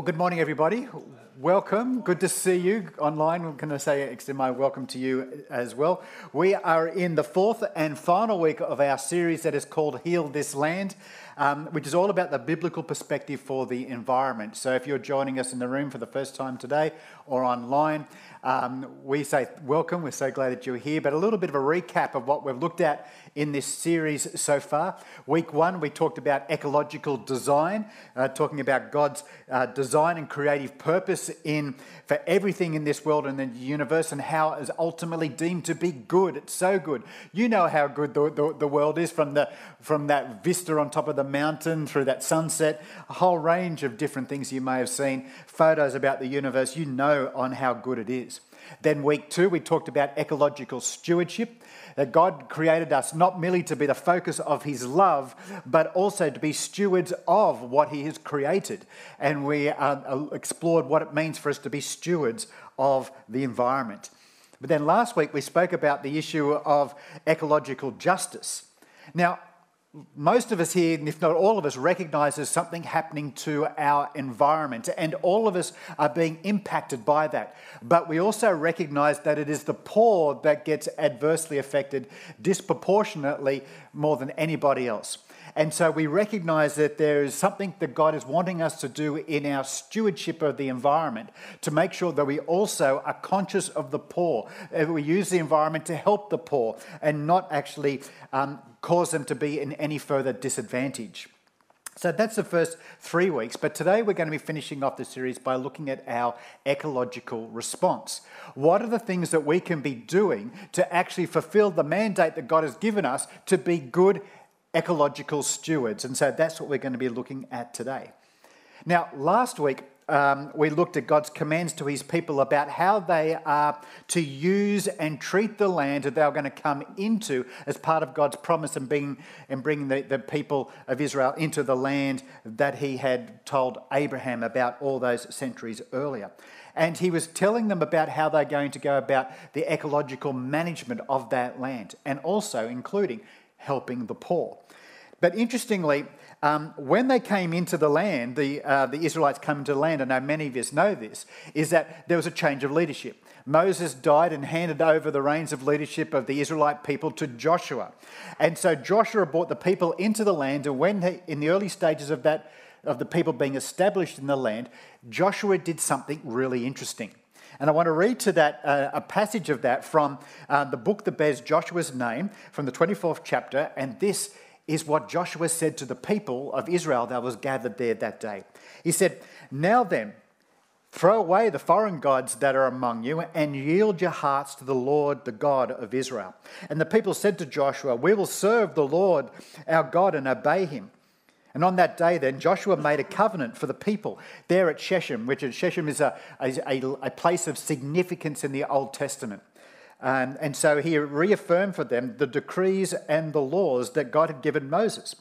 Well, good morning, everybody. Welcome. Good to see you online. I'm going to say extend my welcome to you as well. We are in the fourth and final week of our series that is called Heal This Land, um, which is all about the biblical perspective for the environment. So, if you're joining us in the room for the first time today or online, um, we say welcome. We're so glad that you're here. But a little bit of a recap of what we've looked at in this series so far. Week one, we talked about ecological design, uh, talking about God's uh, design and creative purpose in for everything in this world and the universe, and how it is ultimately deemed to be good. It's so good. You know how good the, the, the world is from the from that vista on top of the mountain through that sunset. A whole range of different things you may have seen, photos about the universe. You know on how good it is. Then, week two, we talked about ecological stewardship that God created us not merely to be the focus of His love, but also to be stewards of what He has created. And we uh, explored what it means for us to be stewards of the environment. But then last week we spoke about the issue of ecological justice. Now, most of us here, if not all of us, recognize there's something happening to our environment, and all of us are being impacted by that. But we also recognize that it is the poor that gets adversely affected disproportionately more than anybody else. And so we recognize that there is something that God is wanting us to do in our stewardship of the environment to make sure that we also are conscious of the poor. That we use the environment to help the poor and not actually um, cause them to be in any further disadvantage. So that's the first three weeks, but today we're going to be finishing off the series by looking at our ecological response. What are the things that we can be doing to actually fulfill the mandate that God has given us to be good ecological stewards? And so that's what we're going to be looking at today. Now, last week um, we looked at God's commands to his people about how they are to use and treat the land that they're going to come into as part of God's promise and, being, and bringing the, the people of Israel into the land that he had told Abraham about all those centuries earlier. And he was telling them about how they're going to go about the ecological management of that land and also including helping the poor. But interestingly, um, when they came into the land, the, uh, the Israelites come into the land, I know many of us know this, is that there was a change of leadership. Moses died and handed over the reins of leadership of the Israelite people to Joshua. And so Joshua brought the people into the land, and when he, in the early stages of that, of the people being established in the land, Joshua did something really interesting. And I want to read to that uh, a passage of that from uh, the book that bears Joshua's name, from the 24th chapter. And this is what Joshua said to the people of Israel that was gathered there that day. He said, Now then, throw away the foreign gods that are among you and yield your hearts to the Lord, the God of Israel. And the people said to Joshua, We will serve the Lord our God and obey him. And on that day, then, Joshua made a covenant for the people there at Shechem, which Shechem is a, a, a place of significance in the Old Testament. Um, and so he reaffirmed for them the decrees and the laws that God had given Moses.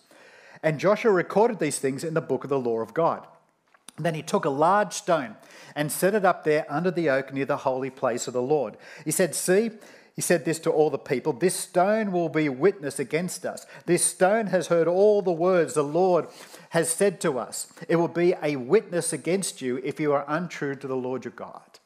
And Joshua recorded these things in the book of the law of God. And then he took a large stone and set it up there under the oak near the holy place of the Lord. He said, See, he said this to all the people This stone will be witness against us. This stone has heard all the words the Lord has said to us. It will be a witness against you if you are untrue to the Lord your God.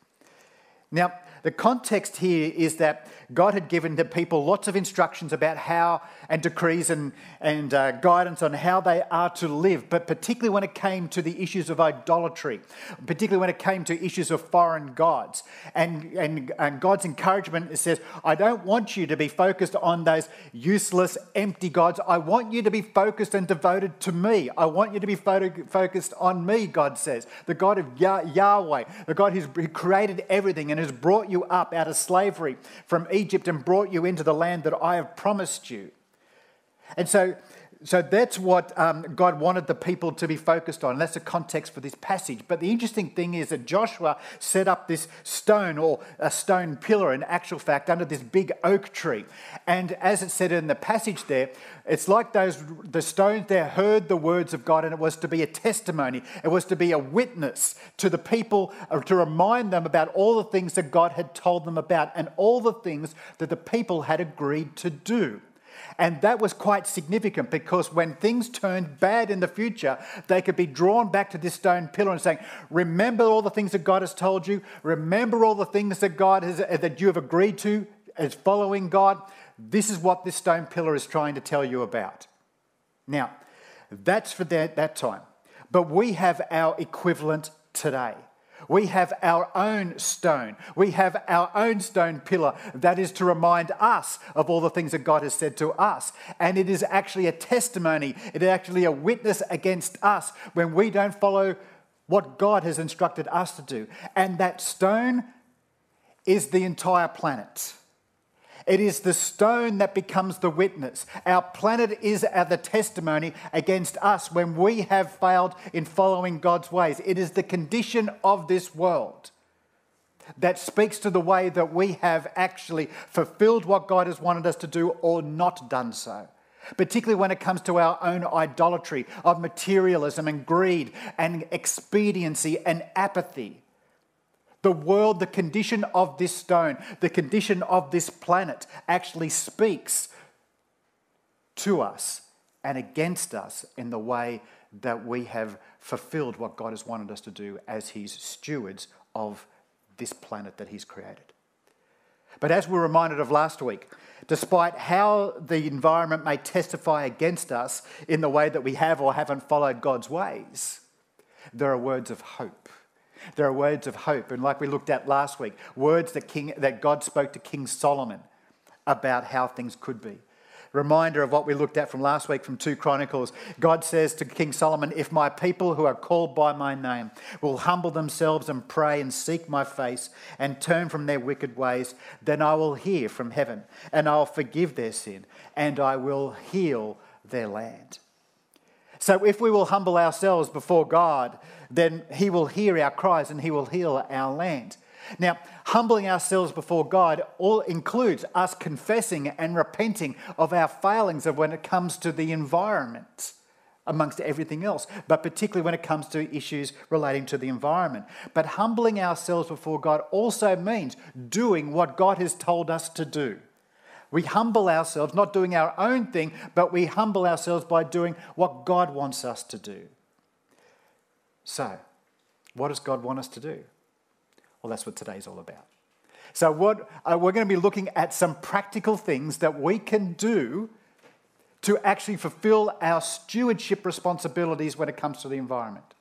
Now, the context here is that God had given the people lots of instructions about how, and decrees and, and uh, guidance on how they are to live, but particularly when it came to the issues of idolatry, particularly when it came to issues of foreign gods. And, and, and God's encouragement says, I don't want you to be focused on those useless, empty gods. I want you to be focused and devoted to me. I want you to be focused on me, God says, the God of Yahweh, the God who's created everything and has brought you up out of slavery from Egypt and brought you into the land that I have promised you. And so, so that's what um, God wanted the people to be focused on. And that's the context for this passage. But the interesting thing is that Joshua set up this stone or a stone pillar, in actual fact, under this big oak tree. And as it said in the passage there, it's like those the stones there heard the words of God, and it was to be a testimony. It was to be a witness to the people, uh, to remind them about all the things that God had told them about and all the things that the people had agreed to do. And that was quite significant because when things turned bad in the future, they could be drawn back to this stone pillar and saying, Remember all the things that God has told you. Remember all the things that God has, uh, that you have agreed to as following God. This is what this stone pillar is trying to tell you about. Now, that's for that, that time. But we have our equivalent today. We have our own stone. We have our own stone pillar that is to remind us of all the things that God has said to us. And it is actually a testimony, it is actually a witness against us when we don't follow what God has instructed us to do. And that stone is the entire planet. It is the stone that becomes the witness. Our planet is the testimony against us when we have failed in following God's ways. It is the condition of this world that speaks to the way that we have actually fulfilled what God has wanted us to do or not done so. Particularly when it comes to our own idolatry of materialism and greed and expediency and apathy. The world, the condition of this stone, the condition of this planet actually speaks to us and against us in the way that we have fulfilled what God has wanted us to do as His stewards of this planet that He's created. But as we're reminded of last week, despite how the environment may testify against us in the way that we have or haven't followed God's ways, there are words of hope there are words of hope. And like we looked at last week, words that, King, that God spoke to King Solomon about how things could be. Reminder of what we looked at from last week from 2 Chronicles. God says to King Solomon, If my people who are called by my name will humble themselves and pray and seek my face and turn from their wicked ways, then I will hear from heaven and I'll forgive their sin and I will heal their land. So if we will humble ourselves before God, then He will hear our cries and He will heal our land. Now, humbling ourselves before God all includes us confessing and repenting of our failings of when it comes to the environment amongst everything else, but particularly when it comes to issues relating to the environment. But humbling ourselves before God also means doing what God has told us to do. We humble ourselves, not doing our own thing, but we humble ourselves by doing what God wants us to do. So, what does God want us to do? Well, that's what today's all about. So, what uh, we're going to be looking at some practical things that we can do to actually fulfill our stewardship responsibilities when it comes to the environment.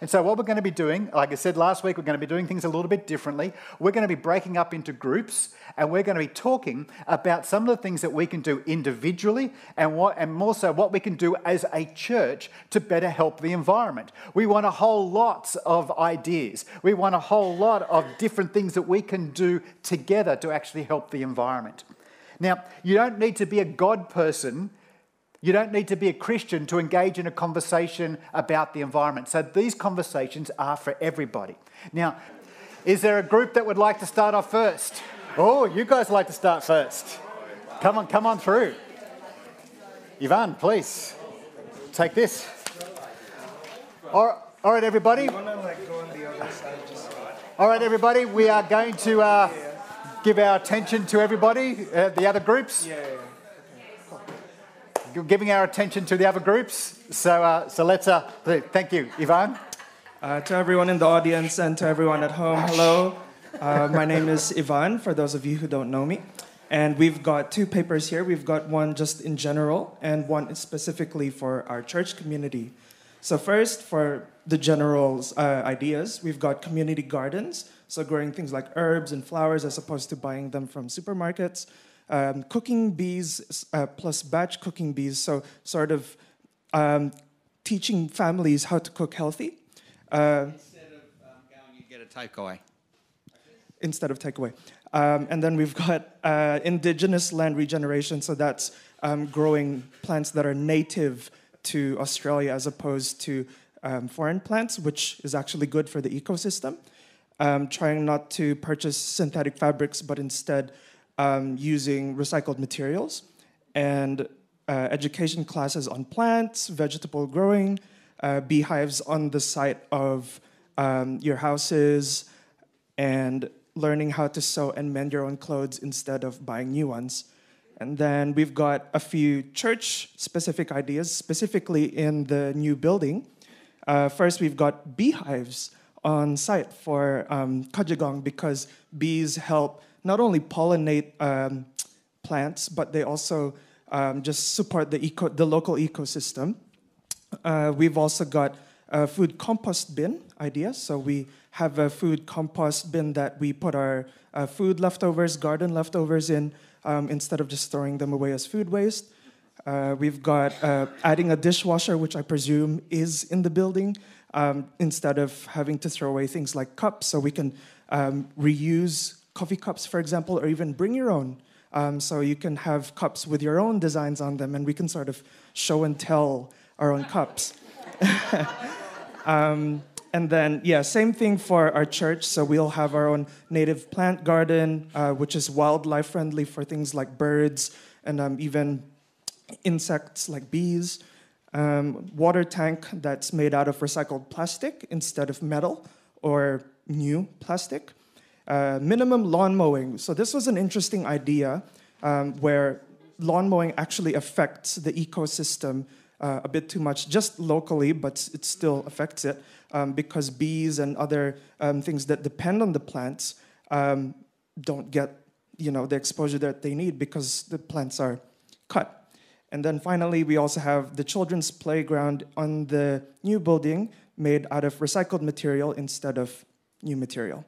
And so, what we're going to be doing, like I said last week, we're going to be doing things a little bit differently. We're going to be breaking up into groups and we're going to be talking about some of the things that we can do individually and, what, and more so what we can do as a church to better help the environment. We want a whole lot of ideas, we want a whole lot of different things that we can do together to actually help the environment. Now, you don't need to be a God person you don't need to be a Christian to engage in a conversation about the environment. So these conversations are for everybody. Now, is there a group that would like to start off first? Oh, you guys like to start first. Come on, come on through. Ivan, please take this. All right, everybody. All right, everybody. We are going to uh, give our attention to everybody, uh, the other groups giving our attention to the other groups. So, uh, so let's, uh, thank you, Ivan. Uh, to everyone in the audience and to everyone at home, hello. Uh, my name is Ivan, for those of you who don't know me. And we've got two papers here. We've got one just in general and one specifically for our church community. So, first, for the general uh, ideas, we've got community gardens, so growing things like herbs and flowers as opposed to buying them from supermarkets um, cooking bees uh, plus batch cooking bees, so sort of um, teaching families how to cook healthy. Uh, instead of um, going, you get a takeaway. Instead of takeaway. Um, and then we've got uh, indigenous land regeneration, so that's um, growing plants that are native to Australia as opposed to um, foreign plants, which is actually good for the ecosystem. Um, trying not to purchase synthetic fabrics, but instead um, using recycled materials and uh, education classes on plants, vegetable growing, uh, beehives on the site of um, your houses, and learning how to sew and mend your own clothes instead of buying new ones. And then we've got a few church specific ideas, specifically in the new building. Uh, first, we've got beehives on site for um, Kurrajong because bees help not only pollinate um, plants, but they also um, just support the, eco- the local ecosystem. Uh, we've also got a food compost bin idea. So we have a food compost bin that we put our uh, food leftovers, garden leftovers in, um, instead of just throwing them away as food waste. Uh, we've got uh, adding a dishwasher, which I presume is in the building, um, instead of having to throw away things like cups. So we can um, reuse coffee cups, for example, or even bring your own. Um, so you can have cups with your own designs on them, and we can sort of show and tell our own cups. um, and then, yeah, same thing for our church. So we'll have our own native plant garden, uh, which is wildlife friendly for things like birds and um, even insects like bees. Um, water tank that's made out of recycled plastic instead of metal or new plastic. Uh, minimum lawn mowing. So this was an interesting idea um, where lawn mowing actually affects the ecosystem uh, a bit too much, just locally, but it still affects it um, because bees and other um, things that depend on the plants um, don't get you know the exposure that they need because the plants are cut. And then finally, we also have the children's playground on the new building made out of recycled material instead of new material.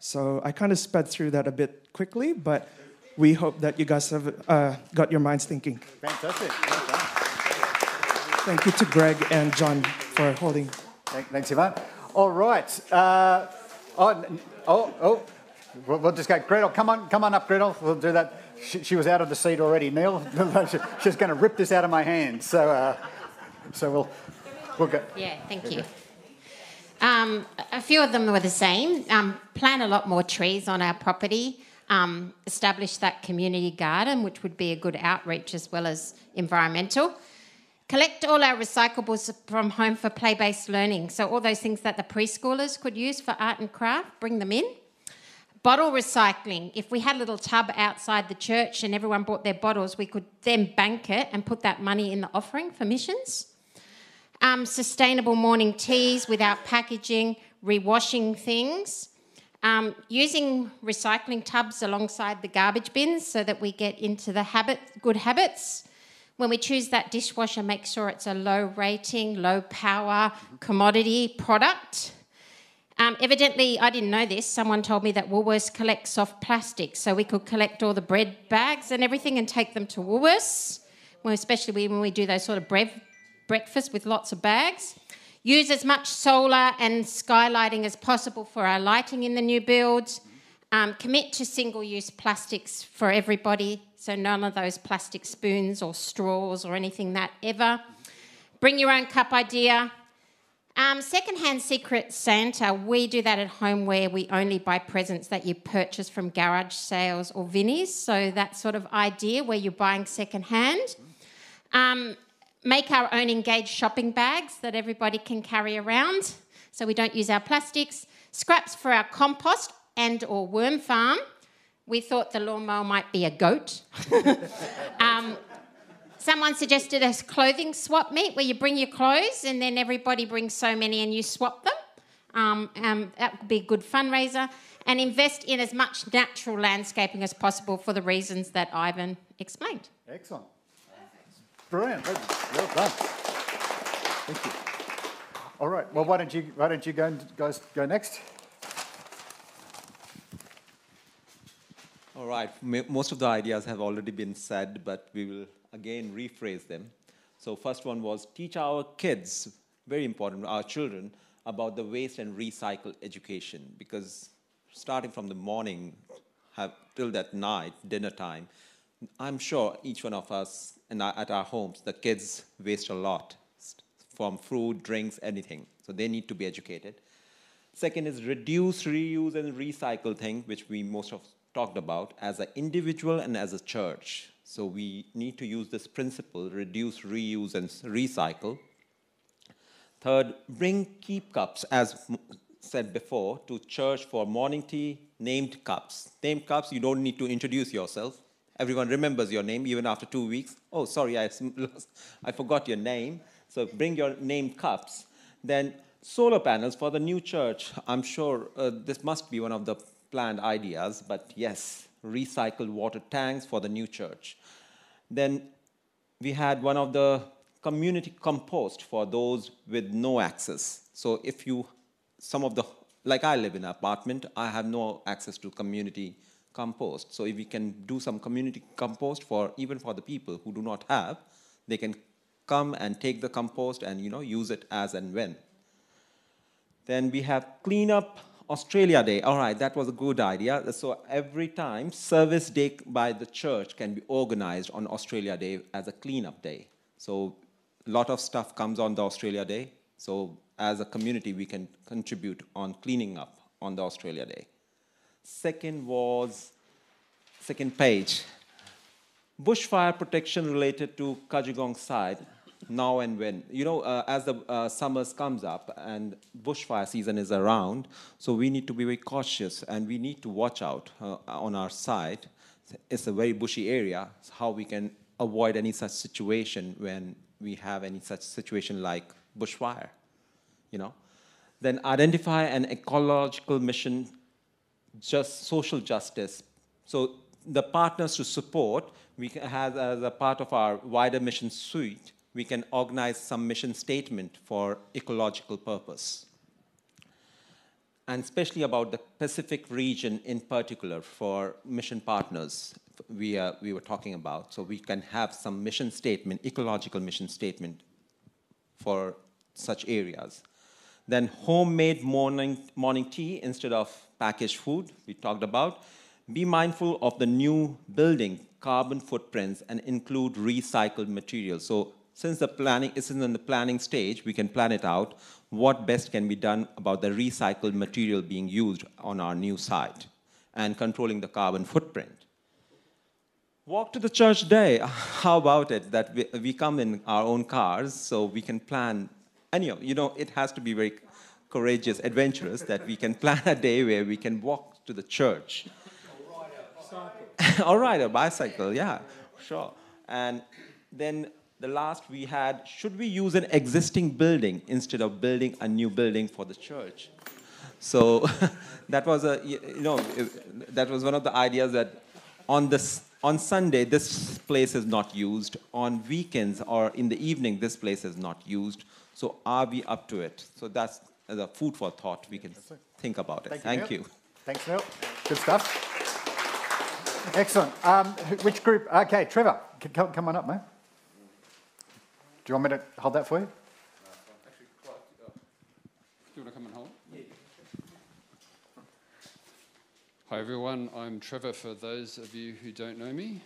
So I kind of sped through that a bit quickly, but we hope that you guys have uh, got your minds thinking. Fantastic. Thank you to Greg and John for holding. Thanks, Ivan. All right. Uh, oh, oh, oh. We'll, we'll, just go. Gretel, come on, come on up, Gretel. We'll do that. She, she was out of the seat already, Neil. She's going to rip this out of my hand. So, uh, so we'll, we'll go. Yeah, thank you. Um, a few of them were the same. Um, plant a lot more trees on our property. Um, establish that community garden, which would be a good outreach as well as environmental. Collect all our recyclables from home for play based learning. So, all those things that the preschoolers could use for art and craft, bring them in. Bottle recycling. If we had a little tub outside the church and everyone brought their bottles, we could then bank it and put that money in the offering for missions. Um, sustainable morning teas without packaging, rewashing things. Um, using recycling tubs alongside the garbage bins so that we get into the habit, good habits when we choose that dishwasher, make sure it's a low rating, low power commodity product. Um, evidently, I didn't know this. Someone told me that Woolworths collects soft plastic, so we could collect all the bread bags and everything and take them to Woolworths, well, especially when we do those sort of brev- breakfasts with lots of bags. Use as much solar and skylighting as possible for our lighting in the new builds. Um, commit to single use plastics for everybody, so none of those plastic spoons or straws or anything that ever. Bring your own cup idea. Um, secondhand Secret Santa, we do that at home where we only buy presents that you purchase from garage sales or Vinnie's. So that sort of idea where you're buying secondhand. Um, make our own engaged shopping bags that everybody can carry around so we don't use our plastics. Scraps for our compost and or worm farm. We thought the lawnmower might be a goat. um, someone suggested a clothing swap meet where you bring your clothes and then everybody brings so many and you swap them. Um, um, that would be a good fundraiser. And invest in as much natural landscaping as possible for the reasons that Ivan explained. Excellent. Brilliant. Well done. Thank you. All right. Well, why don't you why don't you go guys go next? All right, most of the ideas have already been said, but we will again rephrase them. So first one was teach our kids, very important, our children, about the waste and recycle education, because starting from the morning have, till that night, dinner time, I'm sure each one of us and at our homes, the kids waste a lot from food, drinks, anything. So they need to be educated. Second is reduce, reuse, and recycle thing, which we most of talked about as an individual and as a church. So we need to use this principle reduce, reuse, and recycle. Third, bring keep cups, as said before, to church for morning tea, named cups. Named cups, you don't need to introduce yourself. Everyone remembers your name even after two weeks. Oh, sorry, I, I forgot your name. So bring your name cups. Then solar panels for the new church. I'm sure uh, this must be one of the planned ideas, but yes, recycled water tanks for the new church. Then we had one of the community compost for those with no access. So if you, some of the, like I live in an apartment, I have no access to community compost. So if we can do some community compost for, even for the people who do not have, they can come and take the compost and, you know, use it as and when. Then we have clean up Australia Day. All right, that was a good idea. So every time, service day by the church can be organized on Australia Day as a cleanup day. So a lot of stuff comes on the Australia Day. So as a community, we can contribute on cleaning up on the Australia Day. Second was, second page, bushfire protection related to Kurrajong side now and when. You know, uh, as the uh, summers comes up and bushfire season is around, so we need to be very cautious and we need to watch out uh, on our side. It's a very bushy area, so how we can avoid any such situation when we have any such situation like bushfire, you know. Then identify an ecological mission, just social justice. So the partners to support, we have as a part of our wider mission suite, we can organize some mission statement for ecological purpose. And especially about the Pacific region in particular for mission partners we, uh, we were talking about. So we can have some mission statement, ecological mission statement for such areas. Then homemade morning, morning tea instead of packaged food, we talked about. Be mindful of the new building carbon footprints and include recycled materials. So since the planning isn't in the planning stage, we can plan it out what best can be done about the recycled material being used on our new site and controlling the carbon footprint. Walk to the church day. How about it that we, we come in our own cars so we can plan? And you know, it has to be very courageous, adventurous that we can plan a day where we can walk to the church. All right, a bicycle, yeah, sure. And then the last we had, should we use an existing building instead of building a new building for the church? So that was a, you know, that was one of the ideas that on this, on Sunday, this place is not used. On weekends or in the evening, this place is not used. So are we up to it? So that's as a food for thought. We can think about it. Thank, Thank you. you. Thanks, Neil. Good stuff. Excellent. Um, which group? Okay, Trevor, come, come on up, man. Do you want me to hold that for you? Do you want to come and hold? Yeah. Hi everyone, I'm Trevor for those of you who don't know me.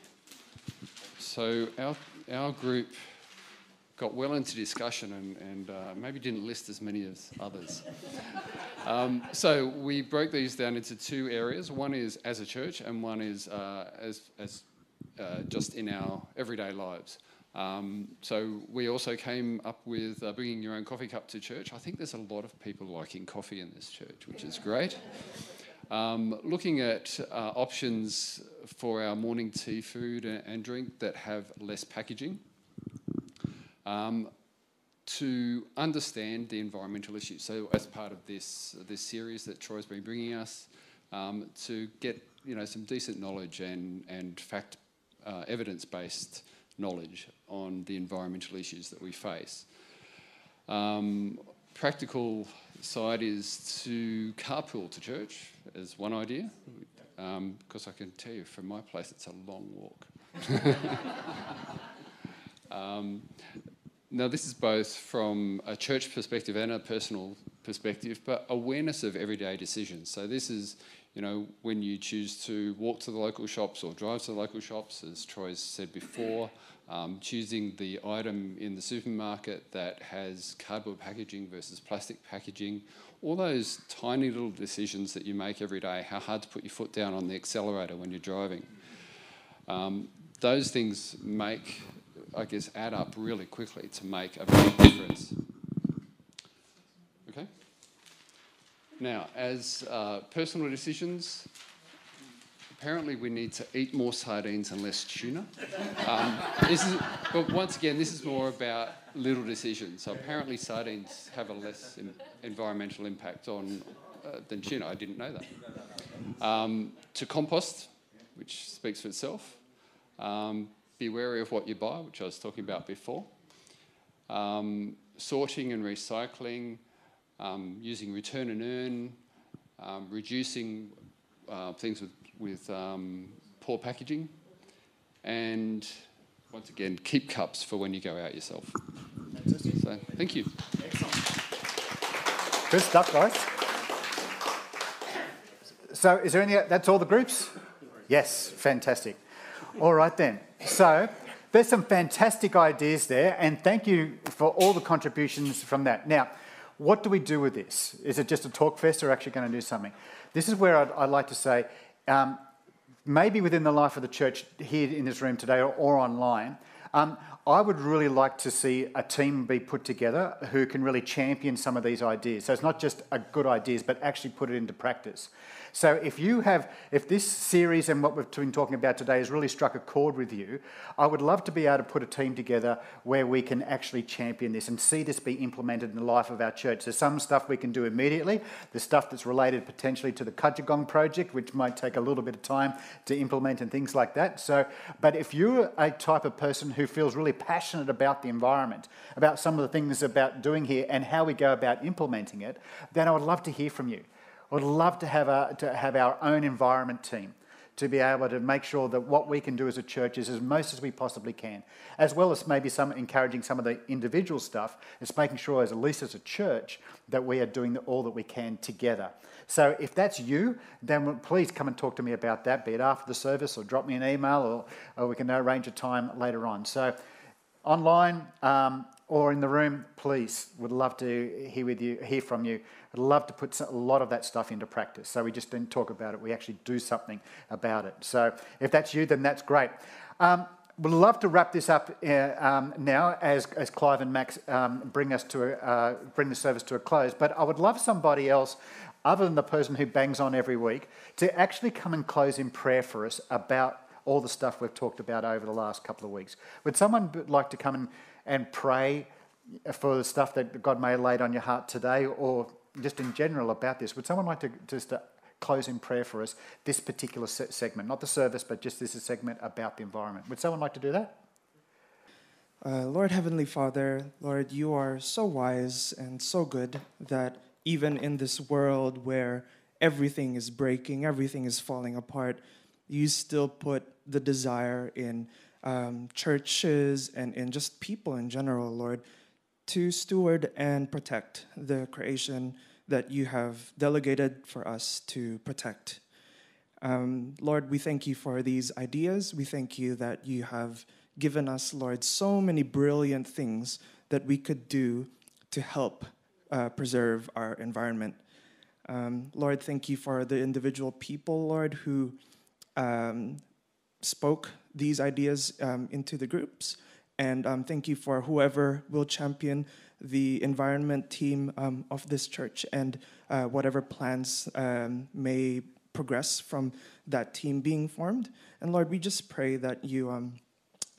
So our, our group got well into discussion and, and uh, maybe didn't list as many as others. um, so we broke these down into two areas. One is as a church and one is uh, as, as uh, just in our everyday lives. Um, so we also came up with uh, bringing your own coffee cup to church. I think there's a lot of people liking coffee in this church, which is great. Um, looking at uh, options for our morning tea food and drink that have less packaging. Um, to understand the environmental issues. So as part of this, this series that Troy's been bringing us, um, to get you know, some decent knowledge and, and fact uh, evidence-based knowledge on the environmental issues that we face. Um, practical side is to carpool to church as one idea, because um, I can tell you from my place it's a long walk. um, now, this is both from a church perspective and a personal perspective, but awareness of everyday decisions. So, this is you know, when you choose to walk to the local shops or drive to the local shops, as Troy said before, um, choosing the item in the supermarket that has cardboard packaging versus plastic packaging, all those tiny little decisions that you make every day, how hard to put your foot down on the accelerator when you're driving. Um, those things make, I guess, add up really quickly to make a big difference. Okay? Now, as uh, personal decisions, apparently we need to eat more sardines and less tuna. Um, this is, but once again, this is more about little decisions. So apparently sardines have a less environmental impact on uh, than tuna. I didn't know that. Um, to compost, which speaks for itself. Um, be wary of what you buy, which I was talking about before. Um, sorting and recycling, um, using return and earn, um, reducing uh, things with, with um, poor packaging, and once again, keep cups for when you go out yourself. So, thank you. Good stuff, guys. So, is there any? That's all the groups? Yes, fantastic. All right then. So, there's some fantastic ideas there, and thank you for all the contributions from that. Now, what do we do with this? Is it just a talk fest or actually going to do something? This is where I'd, I'd like to say um, maybe within the life of the church here in this room today or, or online, um, I would really like to see a team be put together who can really champion some of these ideas. So it's not just a good ideas, but actually put it into practice. So if you have, if this series and what we've been talking about today has really struck a chord with you, I would love to be able to put a team together where we can actually champion this and see this be implemented in the life of our church. There's some stuff we can do immediately. There's stuff that's related potentially to the Kurrajong project, which might take a little bit of time to implement and things like that. So, but if you're a type of person who feels really passionate about the environment, about some of the things about doing here and how we go about implementing it, then I would love to hear from you. I would love to have, a, to have our own environment team to be able to make sure that what we can do as a church is as most as we possibly can, as well as maybe some encouraging some of the individual stuff. It's making sure, as at least as a church, that we are doing all that we can together. So if that's you, then please come and talk to me about that, be it after the service or drop me an email, or, or we can arrange a time later on. So online um, or in the room, please, would love to hear with you, hear from you I'd love to put a lot of that stuff into practice. So we just didn't talk about it, we actually do something about it. So if that's you, then that's great. Um, We'd love to wrap this up uh, um, now as, as Clive and Max um, bring us to a, uh, bring the service to a close. But I would love somebody else, other than the person who bangs on every week, to actually come and close in prayer for us about all the stuff we've talked about over the last couple of weeks. Would someone like to come and, and pray for the stuff that God may have laid on your heart today, or just in general about this, would someone like to just uh, close in prayer for us this particular se- segment? Not the service, but just this segment about the environment. Would someone like to do that? Uh, Lord Heavenly Father, Lord, you are so wise and so good that even in this world where everything is breaking, everything is falling apart, you still put the desire in um, churches and in just people in general, Lord, to steward and protect the creation that you have delegated for us to protect. Um, Lord, we thank you for these ideas. We thank you that you have given us, Lord, so many brilliant things that we could do to help uh, preserve our environment. Um, Lord, thank you for the individual people, Lord, who um, spoke these ideas um, into the groups. And um, thank you for whoever will champion the environment team um, of this church and uh, whatever plans um, may progress from that team being formed. And Lord, we just pray that you, um,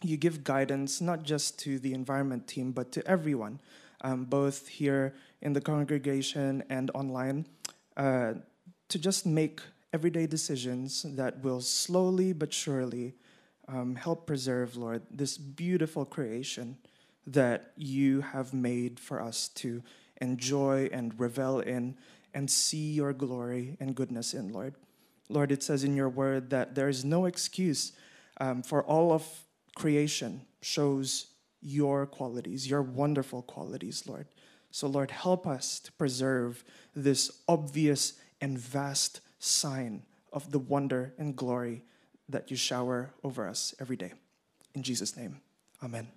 you give guidance not just to the environment team, but to everyone, um, both here in the congregation and online, uh, to just make everyday decisions that will slowly but surely um, help preserve, Lord, this beautiful creation that you have made for us to enjoy and revel in and see your glory and goodness in, Lord. Lord, it says in your word that there is no excuse um, for all of creation shows your qualities, your wonderful qualities, Lord. So, Lord, help us to preserve this obvious and vast sign of the wonder and glory that you shower over us every day. In Jesus' name, amen.